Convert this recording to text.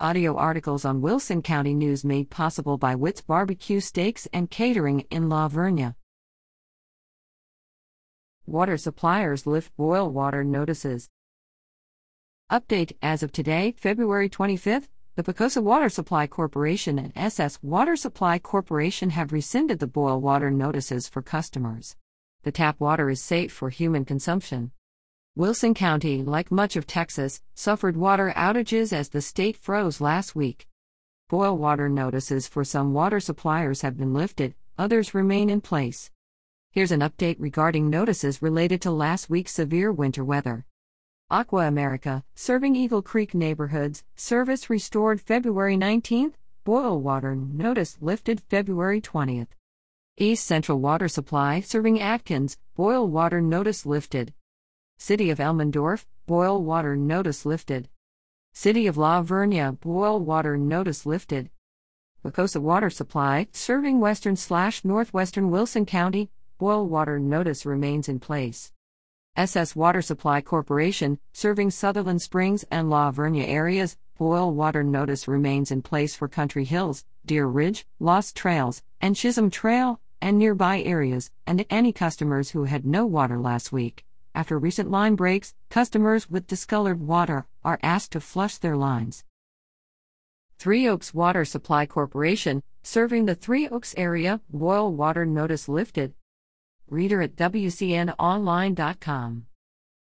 Audio articles on Wilson County News made possible by Witt's Barbecue Steaks and Catering in La Vernia. Water suppliers lift boil water notices. Update As of today, February 25th, the Picosa Water Supply Corporation and SS Water Supply Corporation have rescinded the boil water notices for customers. The tap water is safe for human consumption. Wilson County, like much of Texas, suffered water outages as the state froze last week. Boil water notices for some water suppliers have been lifted, others remain in place. Here's an update regarding notices related to last week's severe winter weather. Aqua America, serving Eagle Creek neighborhoods, service restored February 19th, boil water notice lifted February 20th. East Central Water Supply, serving Adkins, boil water notice lifted. City of Elmendorf, boil water notice lifted. City of La Vernia, boil water notice lifted. Picosa Water Supply, serving western slash northwestern Wilson County, boil water notice remains in place. SS Water Supply Corporation, serving Sutherland Springs and La Vernia areas, boil water notice remains in place for Country Hills, Deer Ridge, Lost Trails, and Chisholm Trail, and nearby areas, and any customers who had no water last week. After recent line breaks, customers with discolored water are asked to flush their lines. Three Oaks Water Supply Corporation, serving the Three Oaks area, boil water notice lifted. Reader at WCNOnline.com.